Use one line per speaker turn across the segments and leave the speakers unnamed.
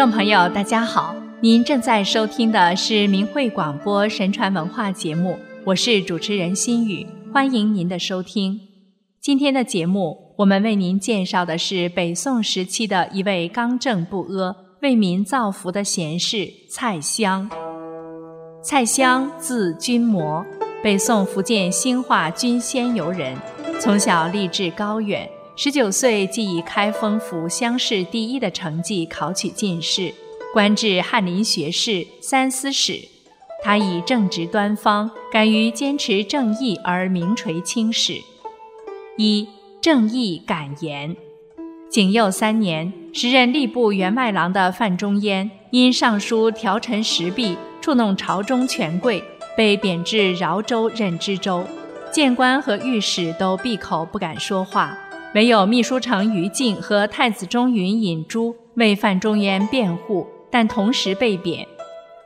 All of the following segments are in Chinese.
众朋友，大家好，您正在收听的是明慧广播神传文化节目，我是主持人心雨，欢迎您的收听。今天的节目，我们为您介绍的是北宋时期的一位刚正不阿、为民造福的贤士蔡襄。蔡襄字君谟，北宋福建兴化军仙游人，从小立志高远。十九岁即以开封府乡试第一的成绩考取进士，官至翰林学士、三司使。他以正直端方、敢于坚持正义而名垂青史。一正义敢言。景佑三年，时任吏部员外郎的范仲淹因上书调陈时弊，触弄朝中权贵，被贬至饶州任知州。谏官和御史都闭口不敢说话。唯有秘书丞于禁和太子中允尹朱为范仲淹辩护，但同时被贬。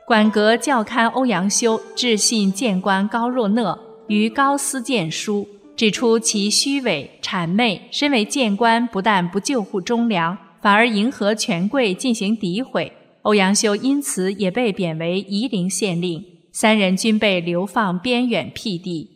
管阁校勘欧阳修致信谏官高若讷于高司谏书，指出其虚伪谄媚。身为谏官，不但不救护忠良，反而迎合权贵进行诋毁。欧阳修因此也被贬为夷陵县令，三人均被流放边远僻地。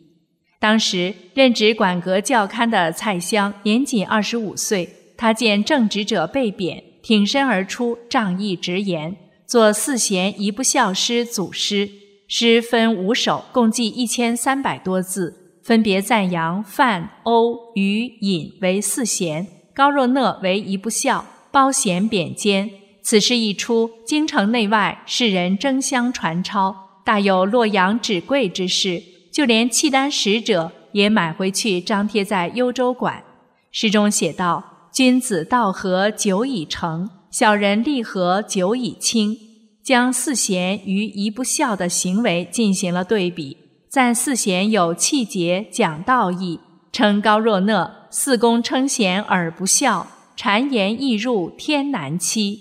当时任职管阁校刊的蔡襄年仅二十五岁，他见正直者被贬，挺身而出，仗义直言，作四贤一部孝诗组诗，诗分五首，共计一千三百多字，分别赞扬范、欧、于、尹为四贤，高若讷为一不孝，褒贤贬奸。此诗一出，京城内外世人争相传抄，大有洛阳纸贵之势。就连契丹使者也买回去张贴在幽州馆。诗中写道：“君子道合久已成，小人立合久已清。”将四贤与一不孝的行为进行了对比，赞四贤有气节、讲道义，称高若讷四公称贤而不孝，谗言易入，天难欺。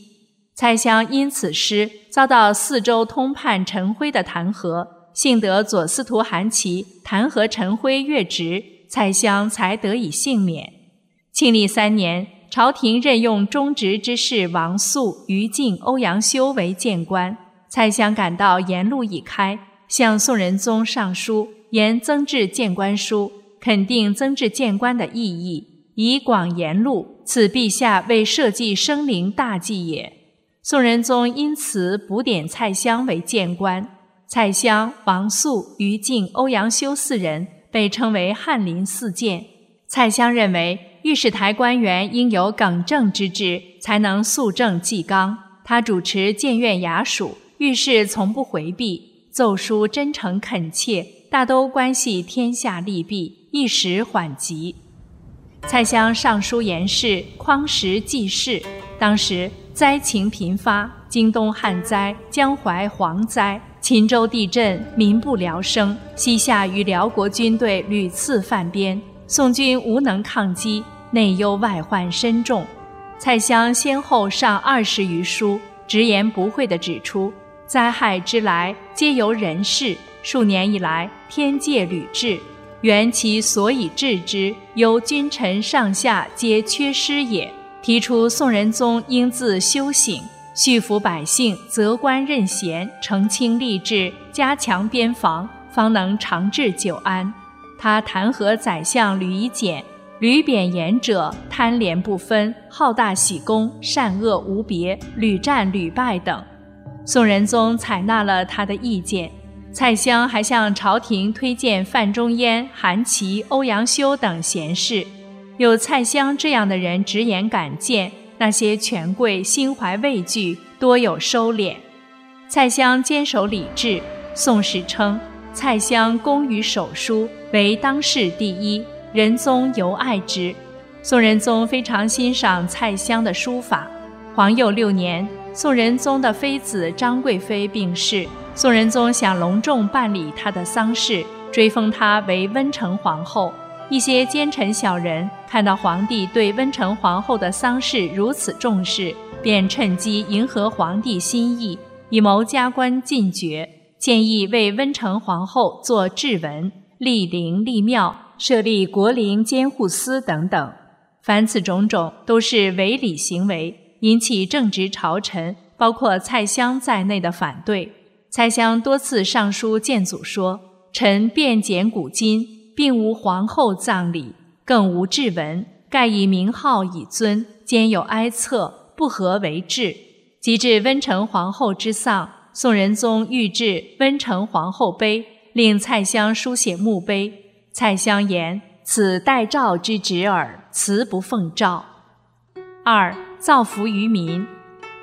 蔡襄因此诗遭到四州通判陈辉的弹劾。幸得左司徒韩琦弹劾陈辉越职，蔡襄才得以幸免。庆历三年，朝廷任用忠直之士王肃、于禁、欧阳修为谏官。蔡襄感到言路已开，向宋仁宗上书，言增制谏官书，肯定增制谏官的意义，以广言路，此陛下为社稷生灵大计也。宋仁宗因此补点蔡襄为谏官。蔡襄、王肃、于禁、欧阳修四人被称为翰林四谏。蔡襄认为，御史台官员应有耿正之志，才能肃正纪纲。他主持谏院衙署，遇事从不回避，奏书真诚恳切，大都关系天下利弊，一时缓急。蔡襄上书言事，匡时济世。当时灾情频发，京东旱灾，江淮蝗灾。秦州地震，民不聊生；西夏与辽国军队屡次犯边，宋军无能抗击，内忧外患深重。蔡襄先后上二十余书，直言不讳地指出：灾害之来，皆由人事。数年以来，天界屡至，原其所以治之，由君臣上下皆缺失也。提出宋仁宗应自修省。恤服百姓，择官任贤，澄清吏治，加强边防，方能长治久安。他弹劾宰相吕夷简，吕贬言者贪廉不分，好大喜功，善恶无别，屡战屡败等。宋仁宗采纳了他的意见。蔡襄还向朝廷推荐范仲淹、韩琦、欧阳修等贤士。有蔡襄这样的人直言敢谏。那些权贵心怀畏惧，多有收敛。蔡襄坚守礼制，《宋史》称蔡襄工于手书，为当世第一，仁宗尤爱之。宋仁宗非常欣赏蔡襄的书法。皇佑六年，宋仁宗的妃子张贵妃病逝，宋仁宗想隆重办理她的丧事，追封她为温成皇后。一些奸臣小人看到皇帝对温成皇后的丧事如此重视，便趁机迎合皇帝心意，以谋加官进爵，建议为温成皇后做制文、立陵立庙、设立国陵监护司等等。凡此种种，都是违礼行为，引起正直朝臣包括蔡襄在内的反对。蔡襄多次上书谏祖说：“臣遍检古今，并无皇后葬礼，更无制文，盖以名号以尊，兼有哀策，不合为志。”及至温成皇后之丧，宋仁宗御制温成皇后碑，令蔡襄书写墓碑。蔡襄言：“此待诏之旨耳，辞不奉诏。”二造福于民。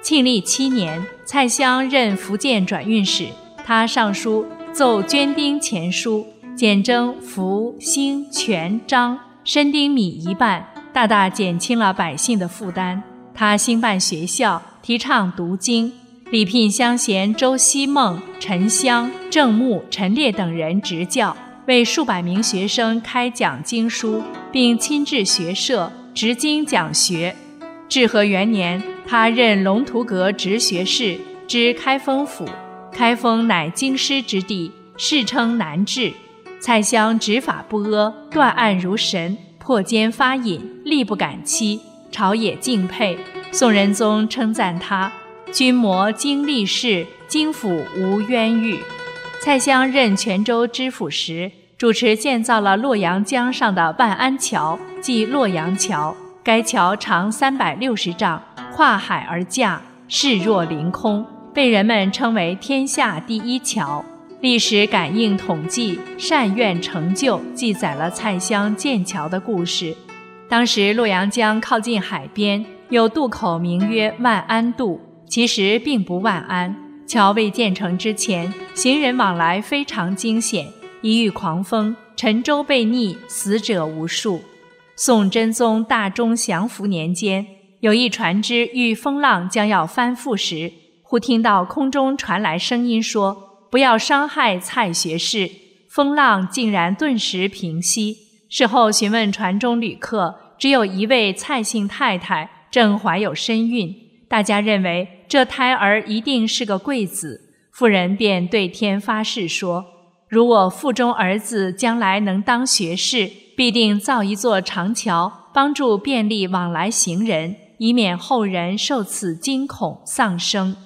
庆历七年，蔡襄任福建转运使，他上书奏捐丁钱书，减征福、兴、全、章、深丁米一半，大大减轻了百姓的负担。他兴办学校，提倡读经，礼聘乡贤周希孟、陈香、郑穆、陈烈等人执教，为数百名学生开讲经书，并亲至学社执经讲学。至和元年。他任龙图阁直学士，知开封府。开封乃京师之地，世称南治。蔡襄执法不阿，断案如神，破奸发隐，力不敢欺，朝野敬佩。宋仁宗称赞他：“君谋经历事，京府无冤狱。”蔡襄任泉州知府时，主持建造了洛阳江上的万安桥，即洛阳桥。该桥长三百六十丈。跨海而架，势若凌空，被人们称为天下第一桥。历史感应统计善愿成就，记载了蔡襄建桥的故事。当时洛阳江靠近海边，有渡口名曰万安渡，其实并不万安。桥未建成之前，行人往来非常惊险，一遇狂风，沉舟被溺，死者无数。宋真宗大中祥符年间。有一船只遇风浪将要翻覆时，忽听到空中传来声音说：“不要伤害蔡学士。”风浪竟然顿时平息。事后询问船中旅客，只有一位蔡姓太太正怀有身孕，大家认为这胎儿一定是个贵子。妇人便对天发誓说：“如我腹中儿子将来能当学士，必定造一座长桥，帮助便利往来行人。”以免后人受此惊恐丧生。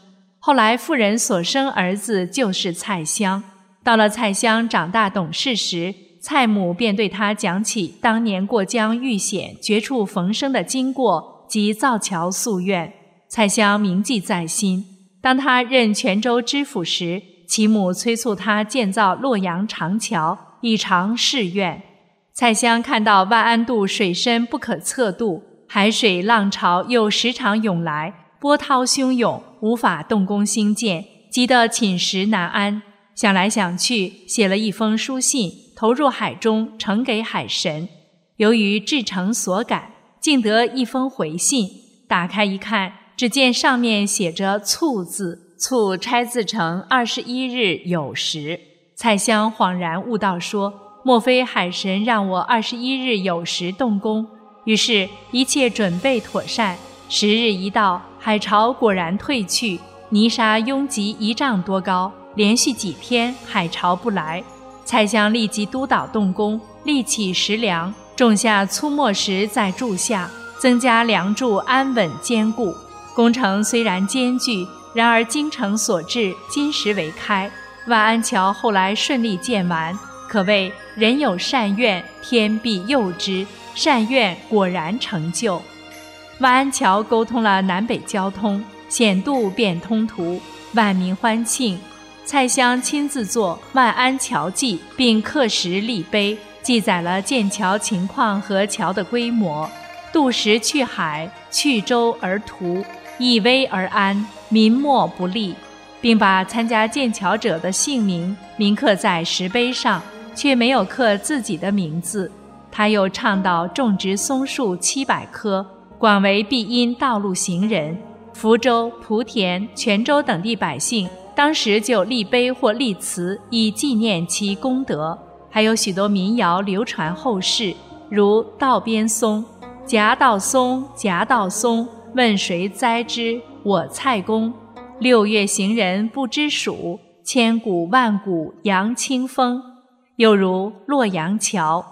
后来妇人所生儿子就是蔡襄。到了蔡襄长大懂事时，蔡母便对他讲起当年过江遇险、绝处逢生的经过及造桥夙愿。蔡襄铭记在心。当他任泉州知府时，其母催促他建造洛阳长桥，以偿誓愿。蔡襄看到万安渡水深不可测度。海水浪潮又时常涌来，波涛汹涌，无法动工兴建，急得寝食难安。想来想去，写了一封书信，投入海中，呈给海神。由于至诚所感，竟得一封回信。打开一看，只见上面写着“促”字，“促”拆字成二十一日酉时。蔡襄恍然悟道，说：“莫非海神让我二十一日酉时动工？”于是，一切准备妥善。时日一到，海潮果然退去，泥沙拥挤一丈多高。连续几天，海潮不来。蔡襄立即督导动工，立起石梁，种下粗末石在柱下，增加梁柱安稳坚固。工程虽然艰巨，然而精诚所至，金石为开。万安桥后来顺利建完，可谓人有善愿，天必佑之。善愿果然成就，万安桥沟通了南北交通，险渡变通途，万民欢庆。蔡襄亲自作《万安桥记》，并刻石立碑，记载了建桥情况和桥的规模。渡石去海，去舟而途，一危而安，民莫不利，并把参加建桥者的姓名铭刻在石碑上，却没有刻自己的名字。他又倡导种植松树七百棵，广为庇荫道路行人。福州、莆田、泉州等地百姓当时就立碑或立祠以纪念其功德。还有许多民谣流传后世，如“道边松，夹道松，夹道松，问谁栽之？我蔡公。六月行人不知数，千古万古扬清风。”又如洛阳桥。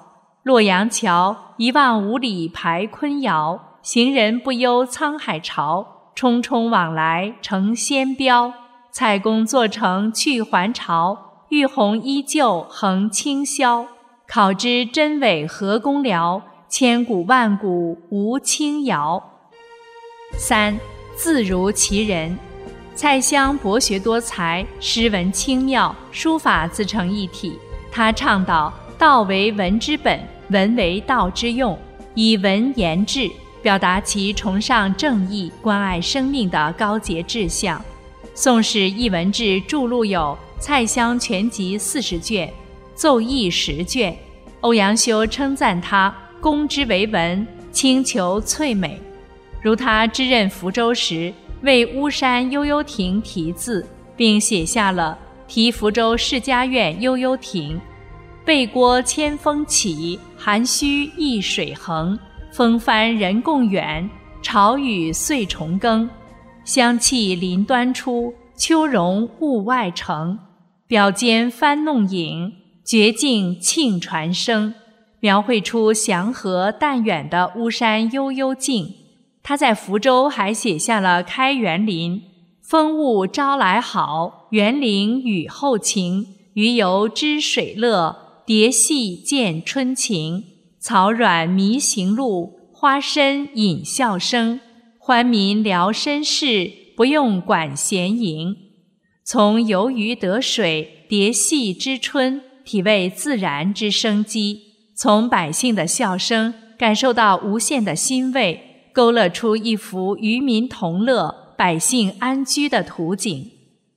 洛阳桥一望五里排昆瑶，行人不忧沧海潮。匆匆往来成仙标。蔡公坐乘去还朝，玉红依旧横清霄。考之真伪何公僚？千古万古无轻摇。三字如其人，蔡襄博学多才，诗文清妙，书法自成一体。他倡导道为文之本，文为道之用，以文言志，表达其崇尚正义、关爱生命的高洁志向。《宋史艺文志》著录有《蔡襄全集》四十卷，《奏议》十卷。欧阳修称赞他。公之为文，清求翠美。如他之任福州时，为巫山悠悠亭题字，并写下了“题福州世家院悠悠亭”。背郭千峰起，涵虚一水横。风帆人共远，潮雨岁重更。香气林端出，秋容物外成。表间翻弄影，绝境庆传声。描绘出祥和淡远的巫山悠悠境。他在福州还写下了《开元林》：“风物朝来好，园林雨后晴。鱼游知水乐，蝶戏见春情。草软迷行路，花深引笑声。欢民聊身事，不用管闲营。从游鱼得水，蝶戏之春，体味自然之生机。”从百姓的笑声感受到无限的欣慰，勾勒出一幅渔民同乐、百姓安居的图景。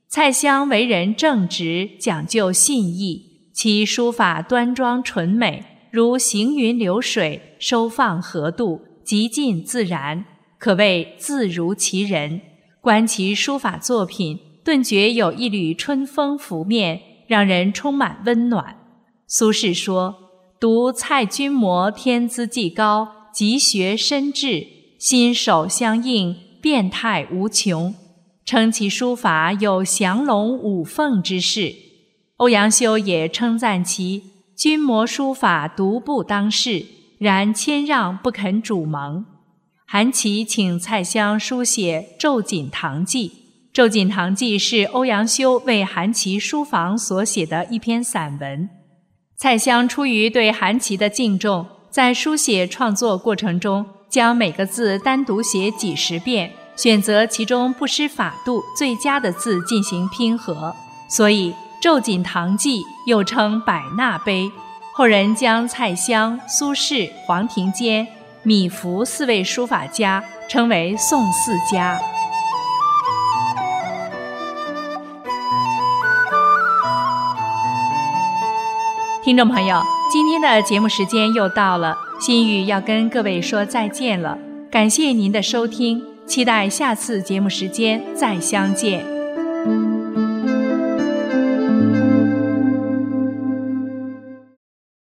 蔡襄为人正直，讲究信义，其书法端庄纯美，如行云流水，收放合度，极尽自然，可谓自如其人。观其书法作品，顿觉有一缕春风拂面，让人充满温暖。苏轼说。读蔡君谟天资既高，极学深志，心手相应，变态无穷，称其书法有降龙舞凤之势。欧阳修也称赞其君谟书法独步当世，然谦让不肯主盟。韩琦请蔡襄书写《昼锦堂记》，《昼锦堂记》是欧阳修为韩琦书房所写的一篇散文。蔡襄出于对韩琦的敬重，在书写创作过程中，将每个字单独写几十遍，选择其中不失法度、最佳的字进行拼合，所以《昼锦堂记》又称《百纳碑》。后人将蔡襄、苏轼、黄庭坚、米芾四位书法家称为“宋四家”。听众朋友，今天的节目时间又到了，心雨要跟各位说再见了。感谢您的收听，期待下次节目时间再相见。